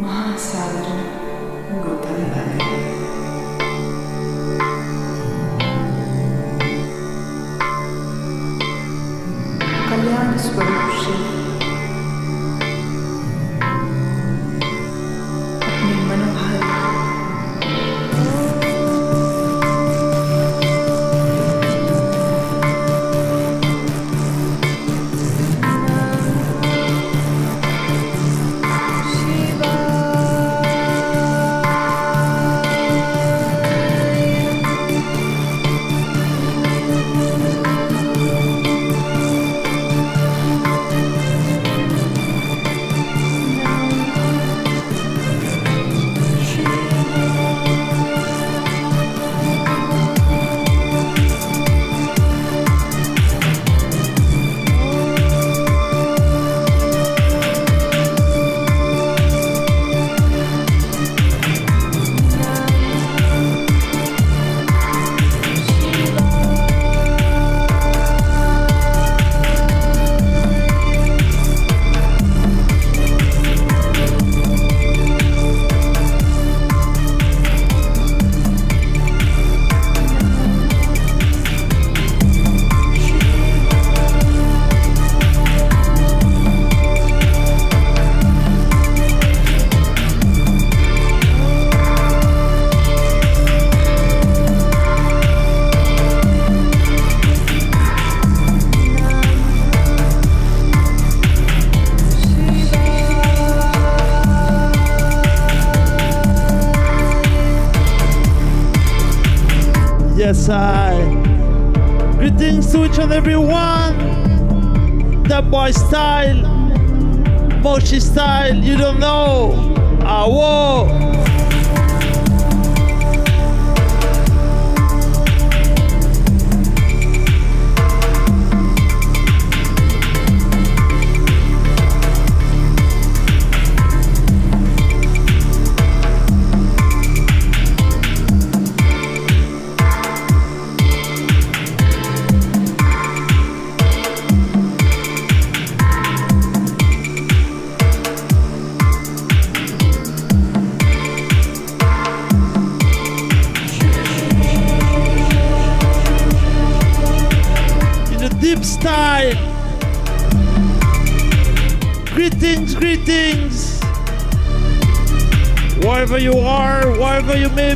Madre, no te time. Greetings, greetings. Wherever you are, wherever you may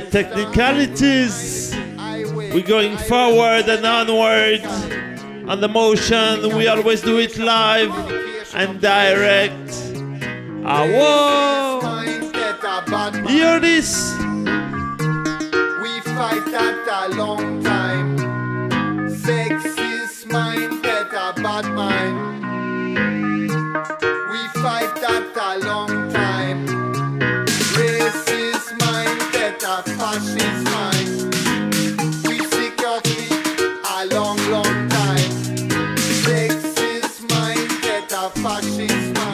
technicalities. We're going forward and onward on the motion. We always do it live and direct. Ah, whoa! Hear this! We fight that a long time.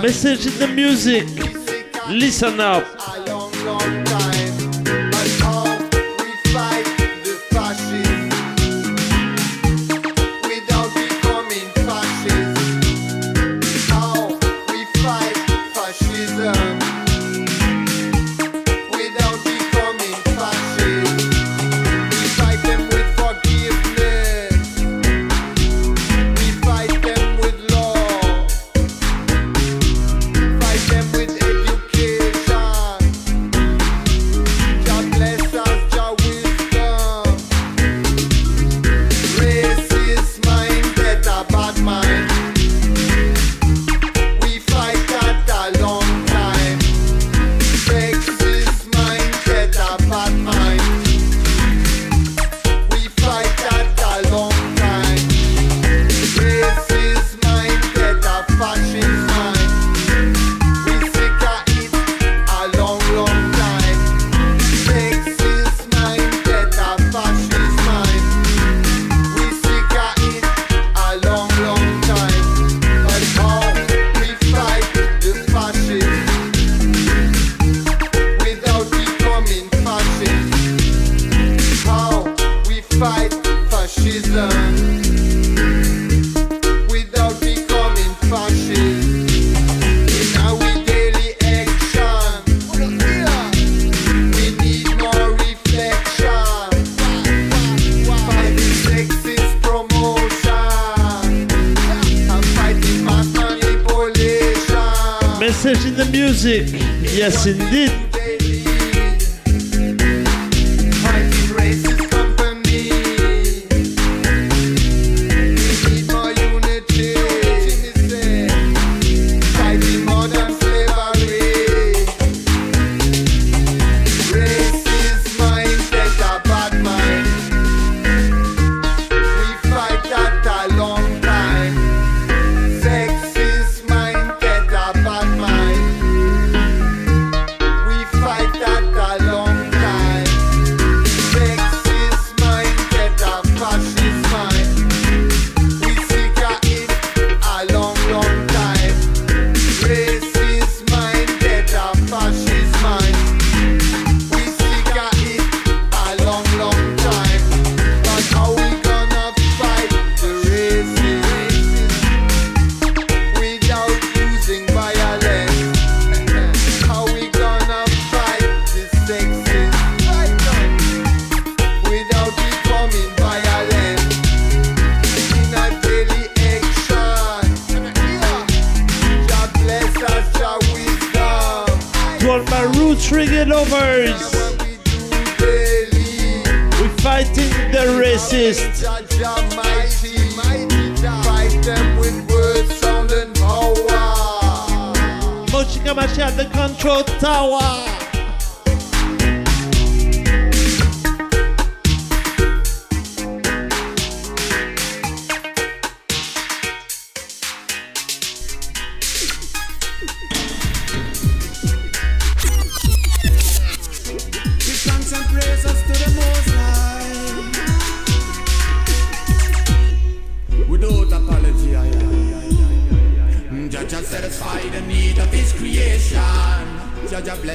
message in the music. Listen up.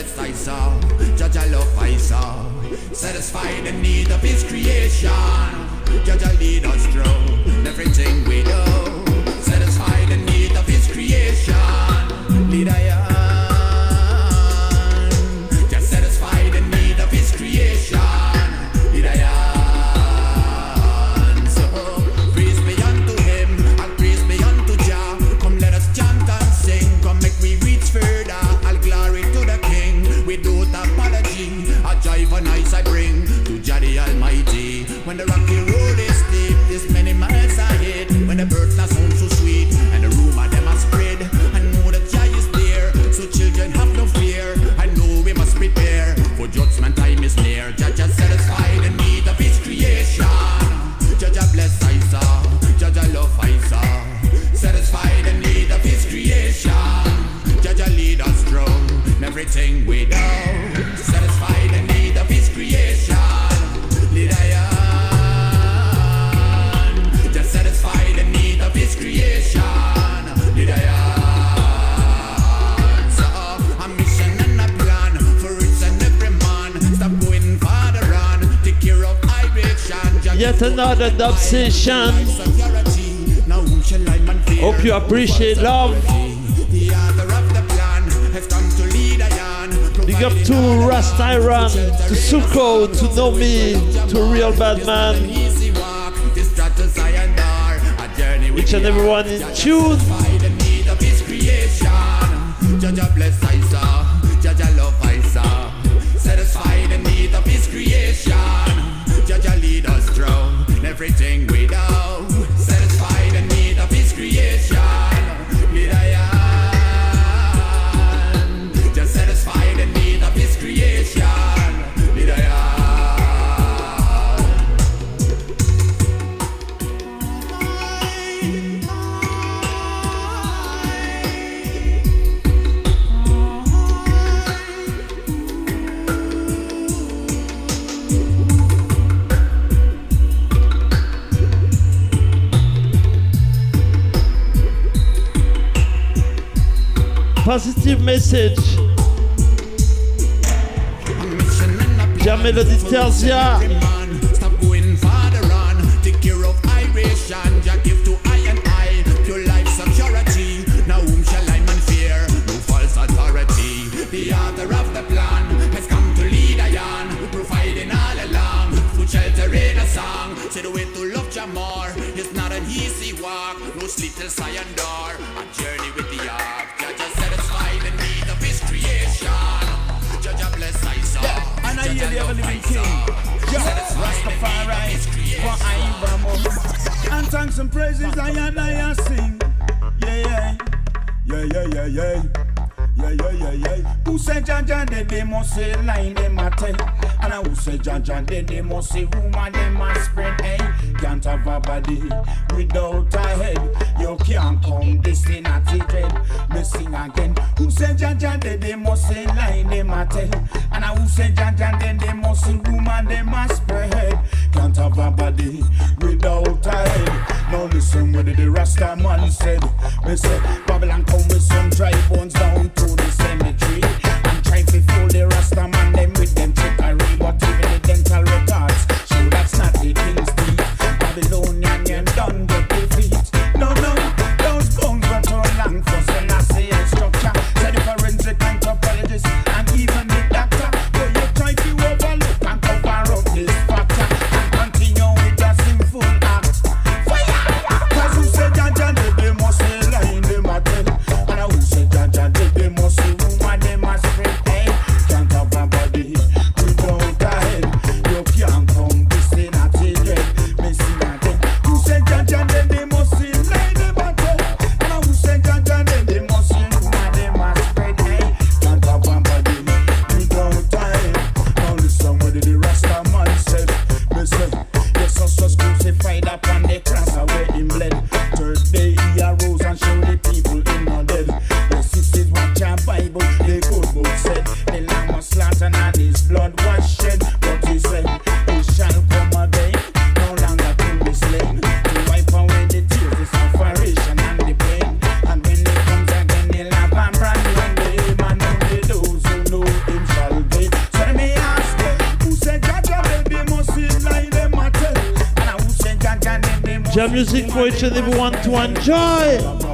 just I saw, judge I love I saw, satisfy the need of his creation, judge I lead us through everything. no mean to real bad man. Each and everyone in tune. Positive message. Jam Melody tells Take care of give to I and I. Pure life security. Now whom shall I man fear? No false authority. The author of the plan has come to lead on. All along. To love not an easy walk. No door. the living king. Yo, Rastafari, for I And thanks and praises I and I sing. Yeah, yeah, yeah, yeah, yeah, yeah, yeah, yeah, yeah. Who said Jah Jah they they must say line them a tell. and I who said Jah Jah they they must say rumor them a spread. Hey can't have a body without a head. You can't come this in at the dread. Me sing again. Who said Jah Jah then they must say lie they must tell. And I who said Jah Jah then they must say rumor them a spread. Can't have a body without a head. Now listen what the Rasta man said. Me say Babylon come with some dry bones down to the cemetery. I'm trying to fool the Rasta man. music for each and everyone to enjoy.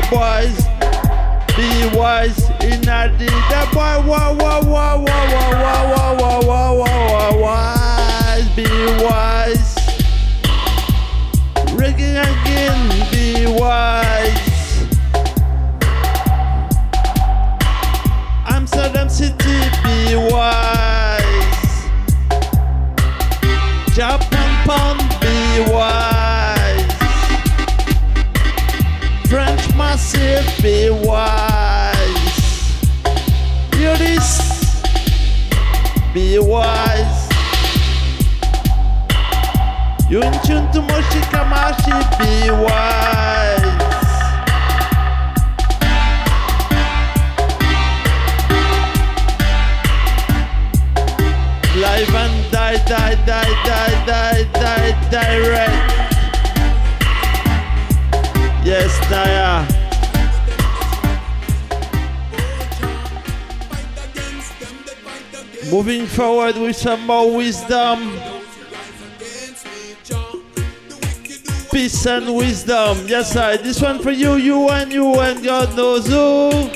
the boys. Be wise in a the boy. Wah wah wah wah wah wah wah wah wah wah wah wise. Be wise. Rigging again. Be wise. Amsterdam City. Be wise. Japan, be wise. be wise. Beauties, be wise. You in tune to Moshi Kamashi, be wise. Live and die, die, die, die, die, die, die, right. Yes, Naya. Moving forward with some more wisdom. Peace and wisdom. Yes, I. This one for you, you and you and God knows who.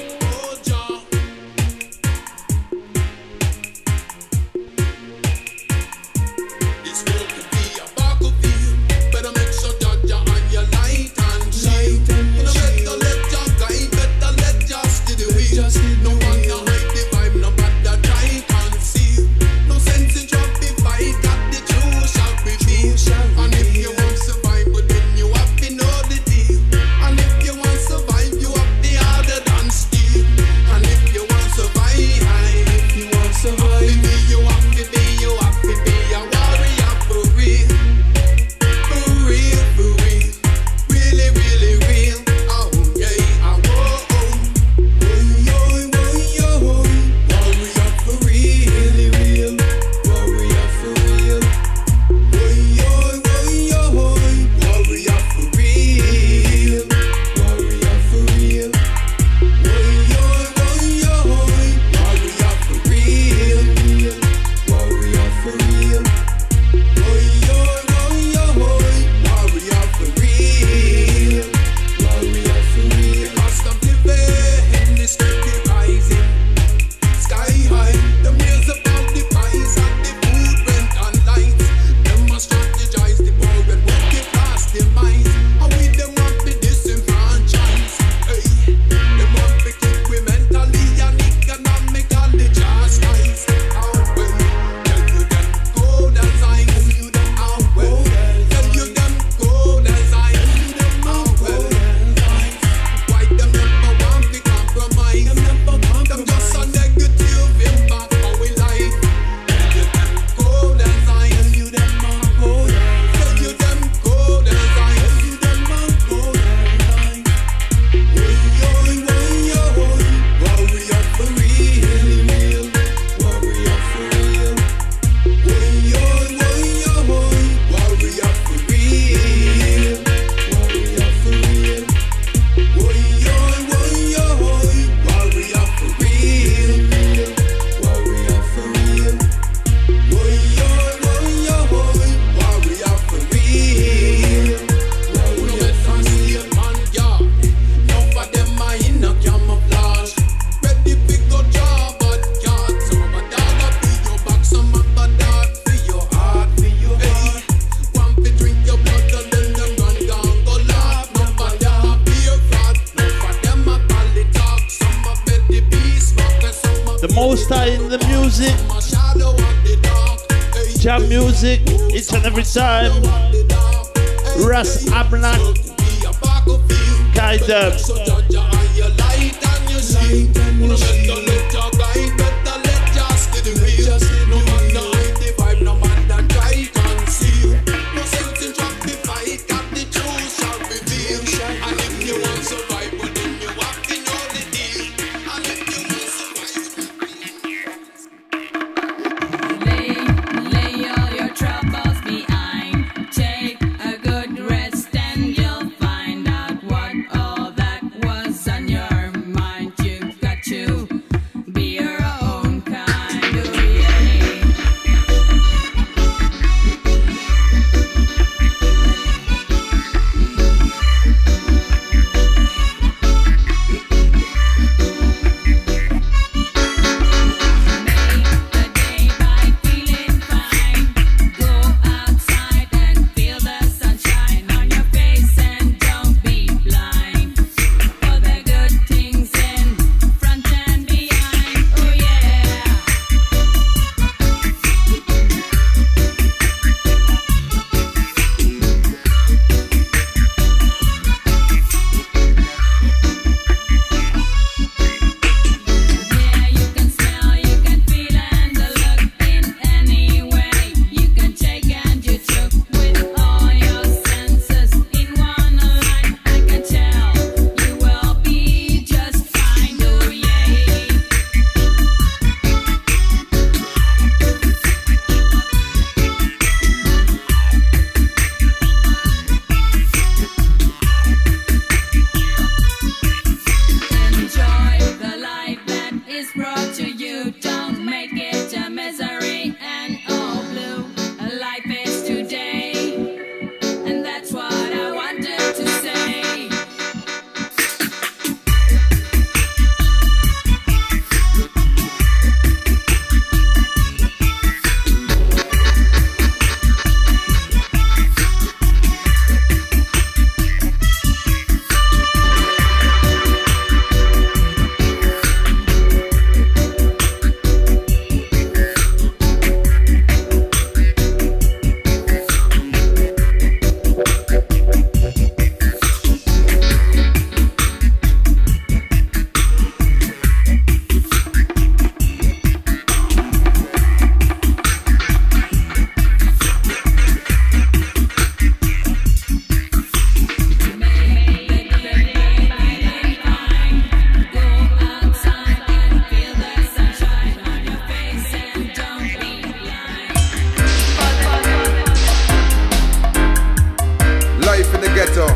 the ghetto,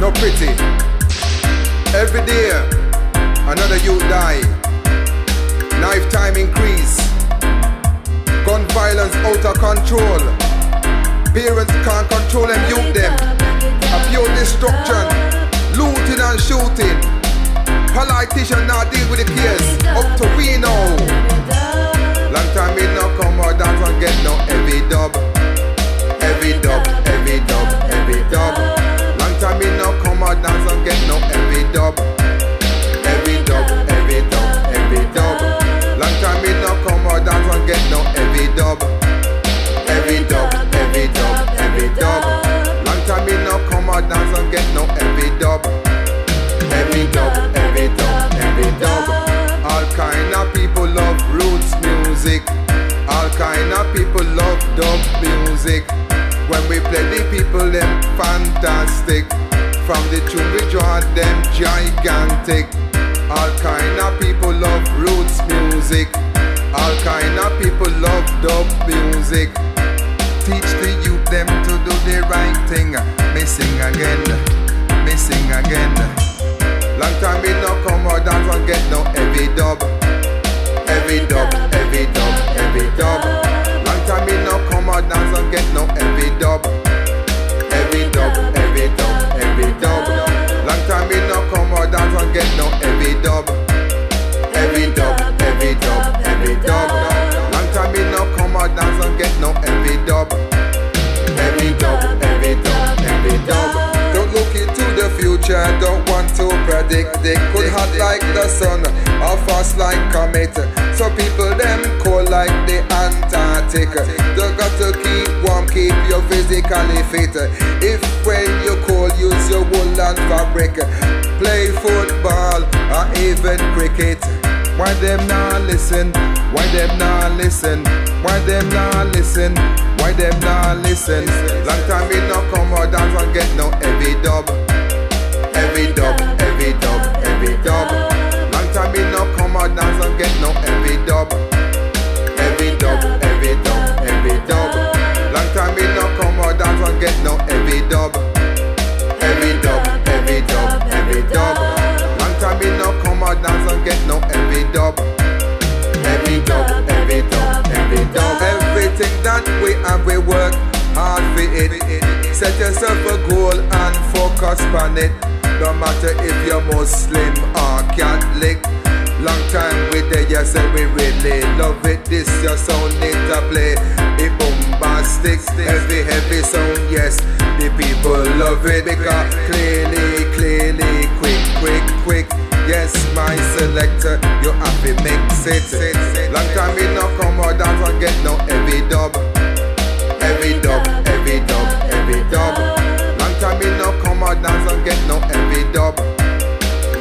no pity. Every day, another youth die. Knife time increase. Gun violence out of control. Parents can't control them, youth them. Abuse destruction, looting and shooting. Politicians now deal with the case. Up to we know. Long time it no come out, that one get no heavy dub. Heavy dub, heavy dub every dub. Long time me no come out dance and get no every dub. Every dub, every dub, every dub. Long time me no come out dance and get no every dub. Every dub, every dub, every dub. Long time me no come out dance and get no every dub. Every dub, every dub, every dub. All kind of people love roots music. All kind of people love dub music. When we play the people them fantastic. From the tune we draw them gigantic. All kind of people love roots music. All kind of people love dub music. Teach the youth them to do the right thing. Me sing again, me sing again. Long time we no come out and forget no heavy dub. Heavy dub, heavy dub, heavy dub, heavy dub time me no come out dance and get no heavy dub. heavy dub, heavy dub, heavy dub. Long time me no come out dance and get no heavy dub. heavy dub, heavy dub, heavy dub. Long time me no come out dance and get no heavy dub. heavy dub, heavy dub, heavy dub. Don't look into the future, don't dick, dick could hot like the sun or fast like comet. So people them cold like the Antarctic. You got to keep warm, keep your physically fit. If when you cold, use your woolen fabric. Play football or even cricket. Why them not listen? Why them not listen? Why them not listen? Why them not listen? Long time we no come or dance and get no heavy dub. Heavy dub. Heavy out dance and get no heavy dub. Heavy dub, heavy dub, heavy dub. Long time we no come out dance and get no heavy dub. Heavy dub, heavy dub, heavy dub. Long time we no come out dance and get no heavy dub. Heavy dub, heavy dub, heavy dub. Everything that we have, we work hard for it. Set yourself a goal and focus on it. No matter if you're Muslim or Catholic. Long time we there, you say we really love it. This your sound need to play. It bombastic, heavy, heavy sound, yes. The people love it because clearly, clearly, quick, quick, quick. Yes, my selector, you have to mix it. Long time we no come out and get no heavy dub. Heavy dub, heavy dub, heavy dub. Long time we no come out dance and get no heavy dub.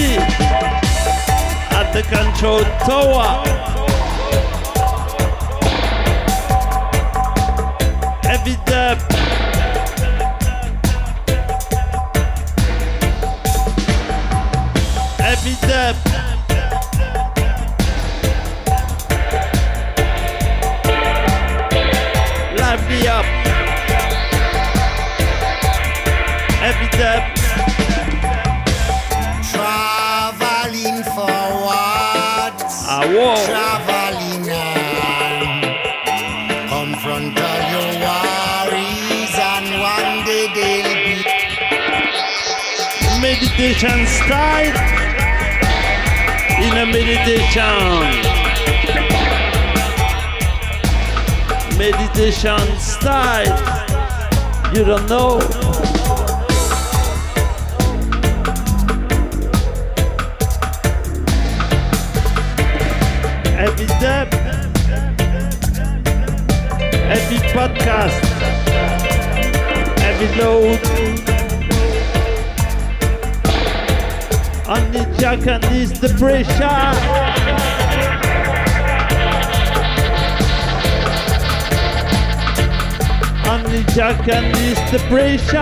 At the control tower. Heavy dub. Heavy dub. Lively up. Heavy dub. Meditation style in a meditation meditation style you don't know. Every dub every podcast. Every load jack and this the pressure. On the jack and this the pressure.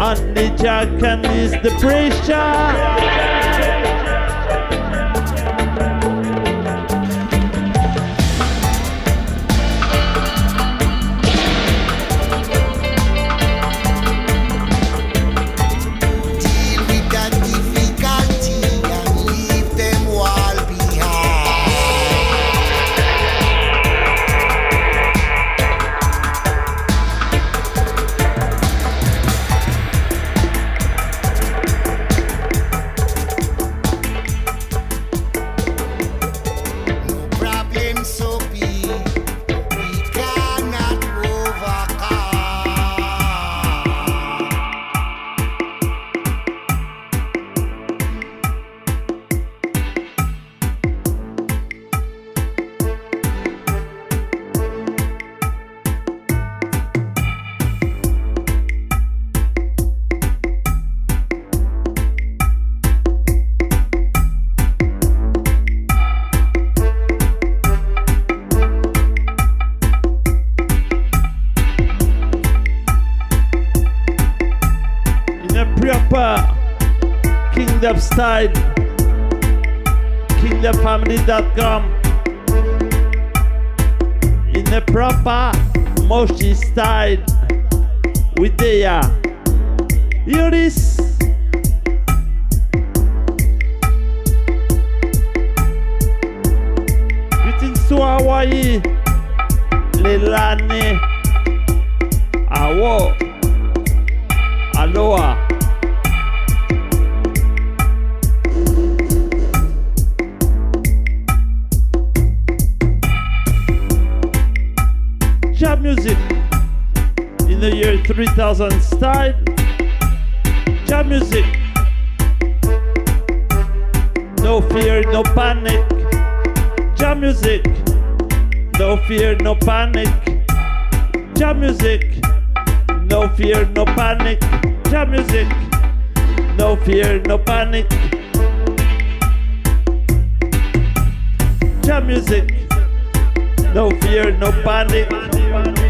On the jack and this the pressure. Kingdom Style. KingdomFamily.com. In a proper Moshi style. With Deya. Hear uh, this. Greetings to Hawaii. Lelane. Awo. Aloha. 3000 style. Jam music. No fear, no panic. Jam music. No fear, no panic. Jam music. No fear, no panic. Jam music. No fear, no panic. Jam music. No fear, no panic.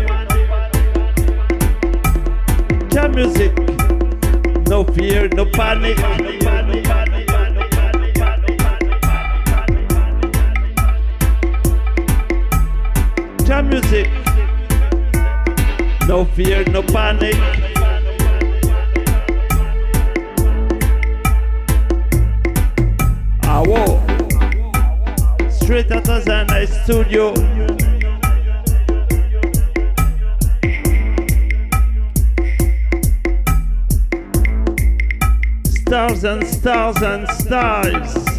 Jam music. No fear, no panic. Jam music. No fear, no panic. Awo. Straight out of the studio. Stars and stars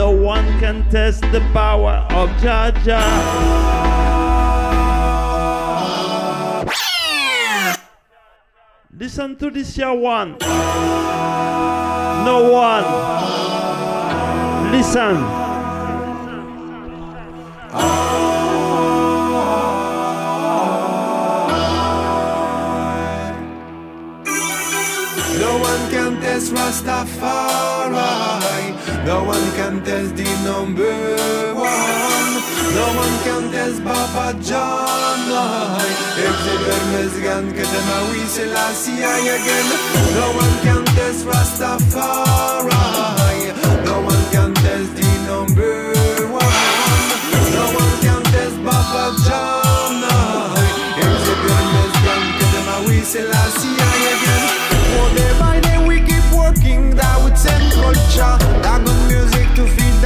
No one can test the power of Jah Jah. Listen to this here one. No one. Listen. No one can test Rastafari. No one can test the number one. No one can test Papa John. Exhibit Mezgan Katamawi Selassie again. No one can test Rastafari. No one can test the number one. No one can test Papa John. Exhibit Mezgan Katamawi Selassie again. One day by day we keep working that would send culture.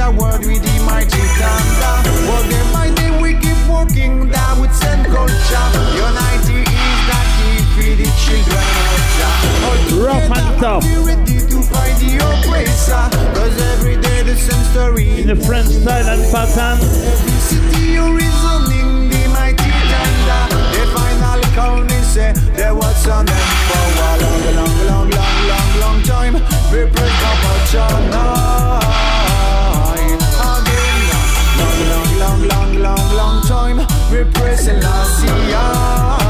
The world with the mighty thunder. One day by day we keep working that would send culture. Unity is the key for the children of Jah. Rough and tough. Ready to fight the oppressor. Cause every day the same story. In the French style and pattern. Every city you reasoning the mighty thunder. The final count they say there was on them for a long, long, long, long, long, long time. We pray Papa John Again, We pray Selassie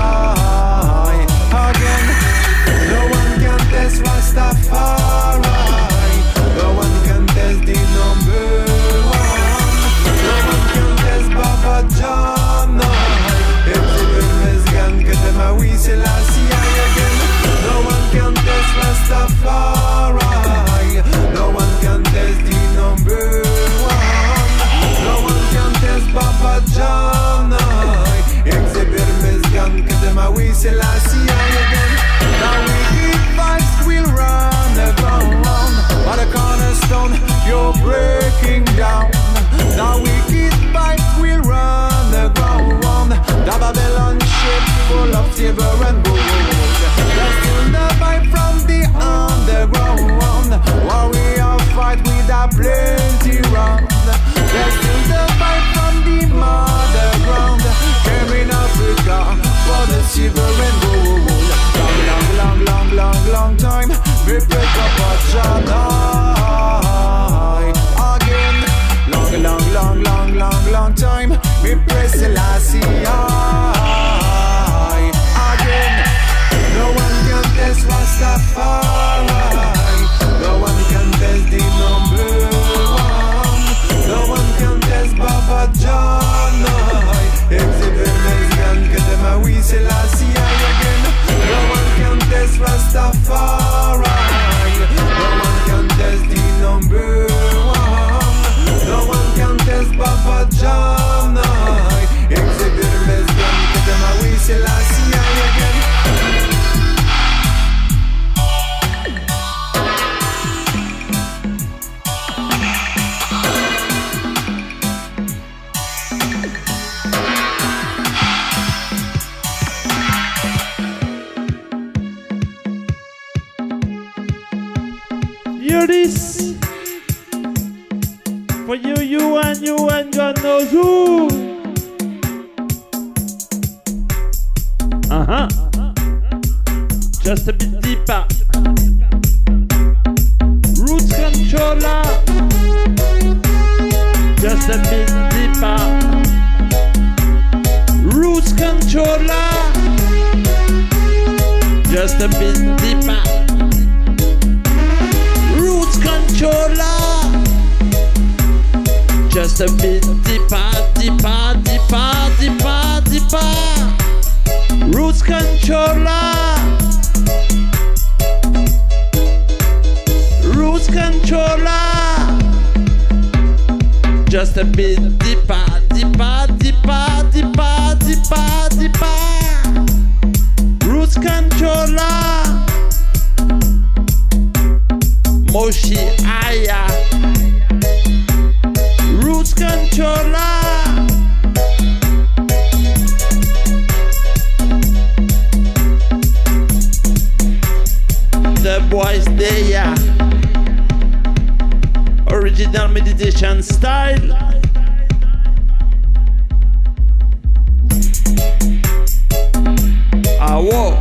Whoa.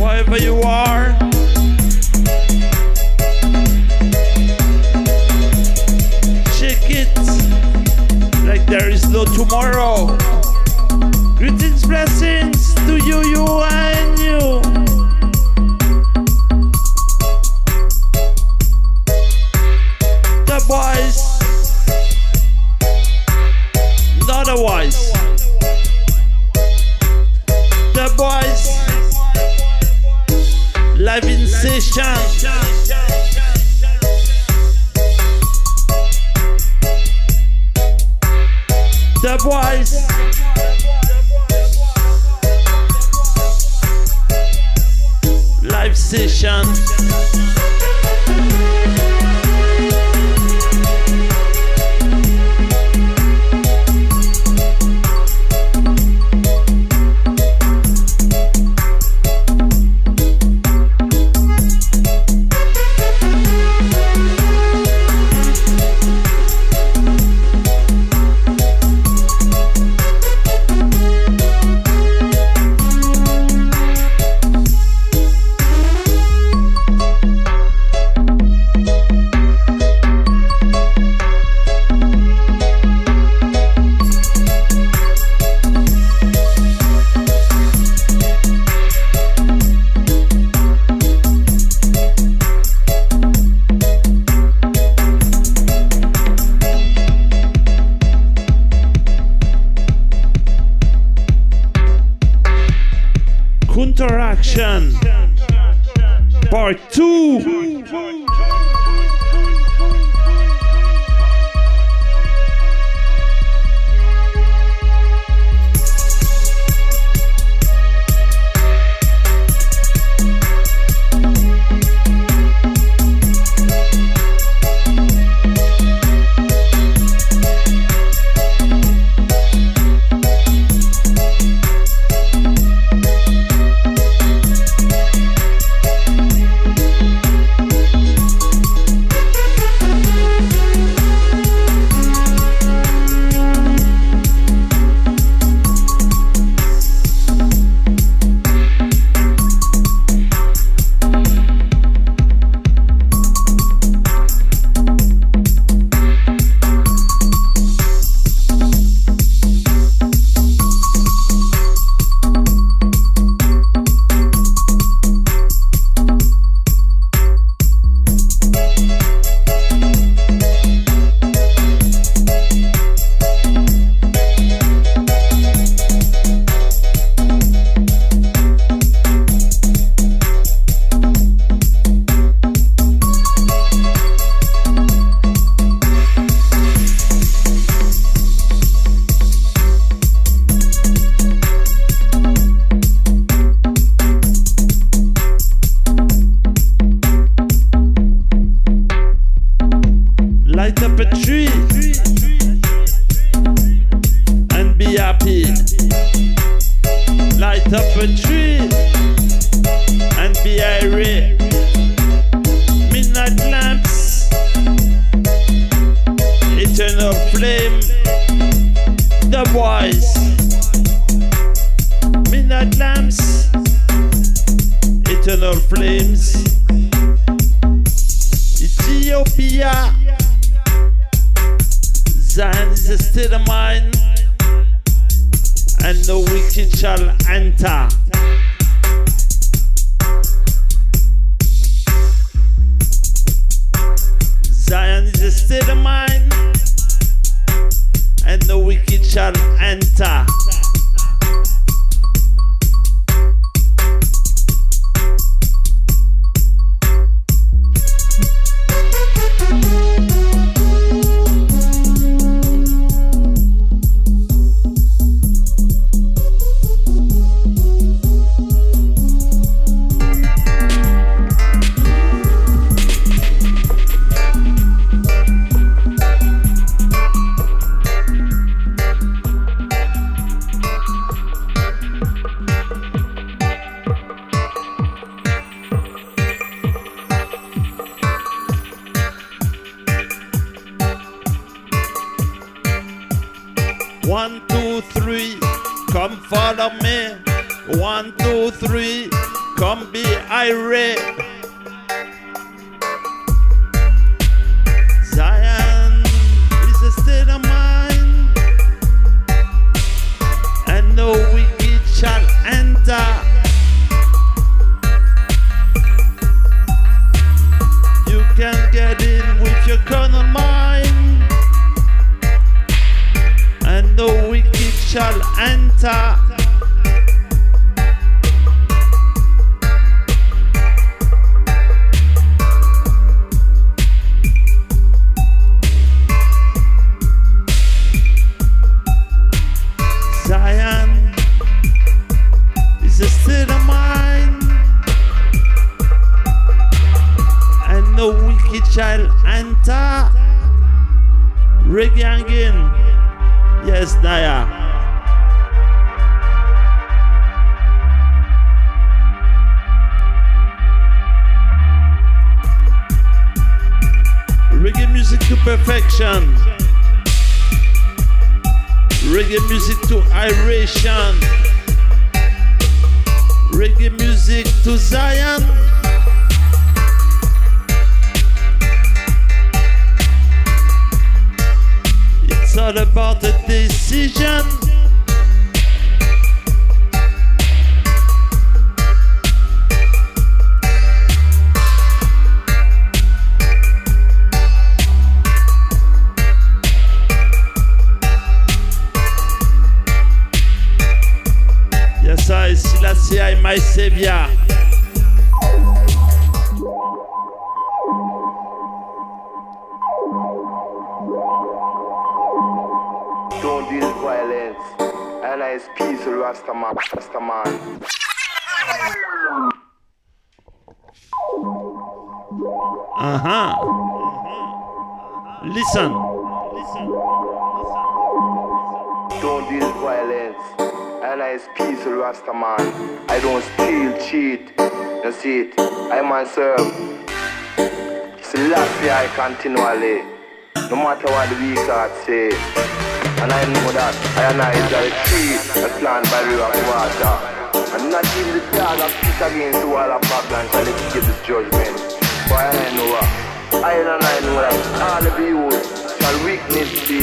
Wherever you are. check it like there is no tomorrow.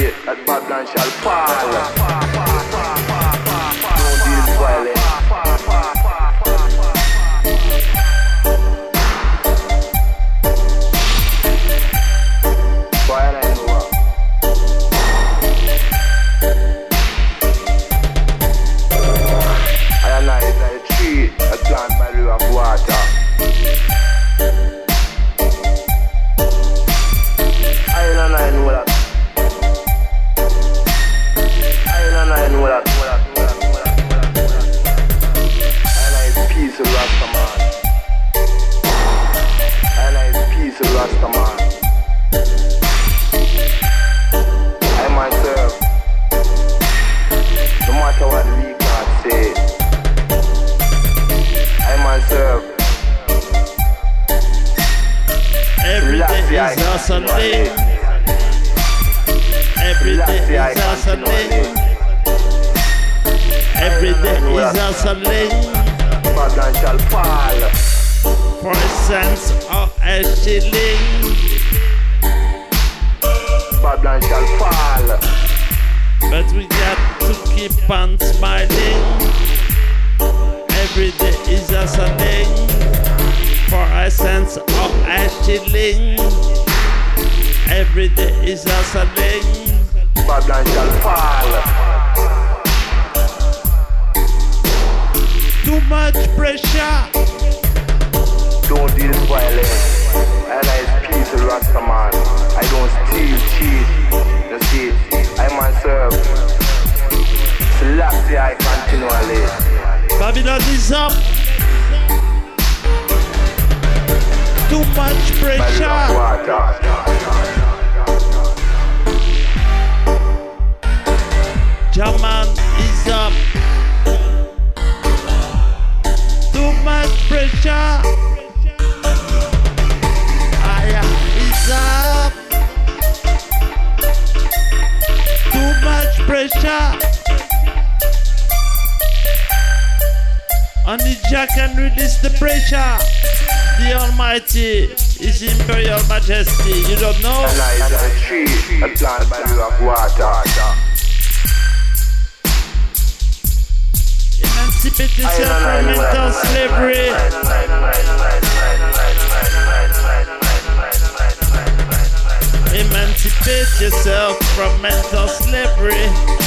Be that Babylon shall fall. Yourself from mental slavery. Emancipate yourself from mental slavery.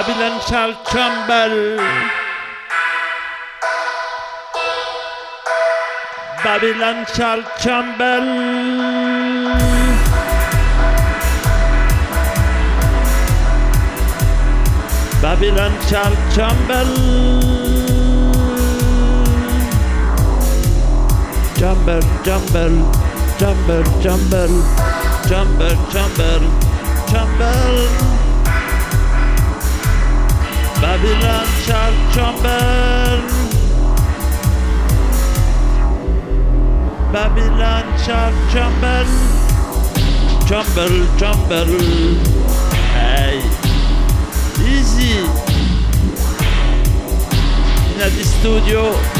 Babylon shall tremble. Babylon shall tremble. Babylon shall tremble. Jumble, jumble, jumble, jumble, jumble, jumble, jumble. jumble. Babylon shall tremble. Babylon shall tremble. Tremble, tremble. Hey, easy. In the studio.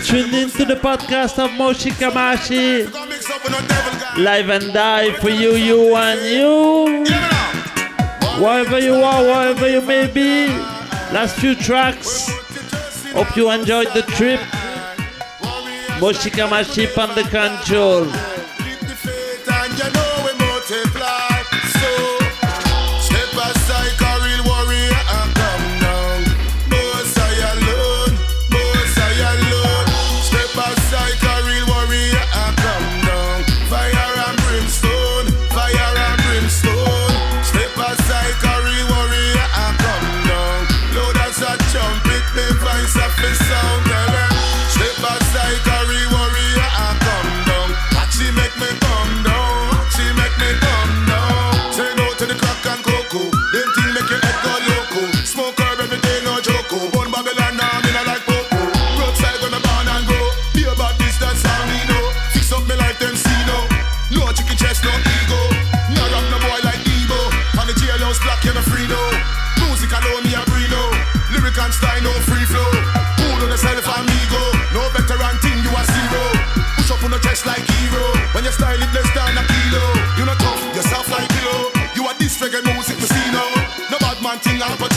tuned into the podcast of Moshi Kamashi. Live and die for you, you and you. Wherever you are, wherever you may be. Last few tracks. Hope you enjoyed the trip. Moshi Kamashi on control. Reggae music, me see now. No bad man thing Pacino.